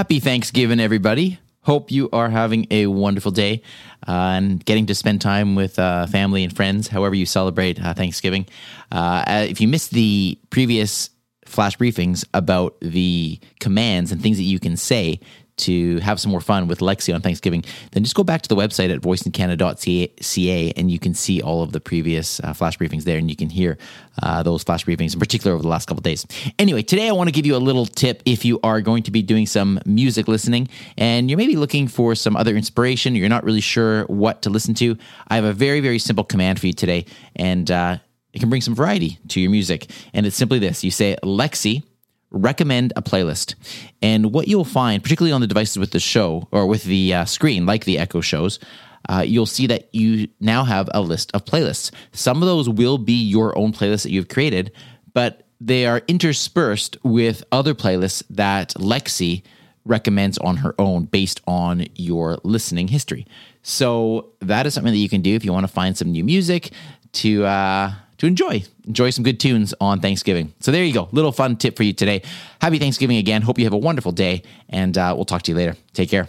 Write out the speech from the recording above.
Happy Thanksgiving, everybody. Hope you are having a wonderful day uh, and getting to spend time with uh, family and friends, however you celebrate uh, Thanksgiving. Uh, uh, if you missed the previous flash briefings about the commands and things that you can say to have some more fun with Lexi on Thanksgiving, then just go back to the website at voiceincanada.ca and you can see all of the previous uh, flash briefings there and you can hear uh, those flash briefings, in particular over the last couple days. Anyway, today I want to give you a little tip if you are going to be doing some music listening and you're maybe looking for some other inspiration, you're not really sure what to listen to. I have a very, very simple command for you today and uh, it can bring some variety to your music. And it's simply this you say, Lexi, recommend a playlist. And what you'll find, particularly on the devices with the show or with the uh, screen, like the Echo shows, uh, you'll see that you now have a list of playlists. Some of those will be your own playlists that you've created, but they are interspersed with other playlists that Lexi recommends on her own based on your listening history. So that is something that you can do if you want to find some new music to uh, to enjoy. Enjoy some good tunes on Thanksgiving. So there you go. Little fun tip for you today. Happy Thanksgiving again. Hope you have a wonderful day, and uh, we'll talk to you later. Take care.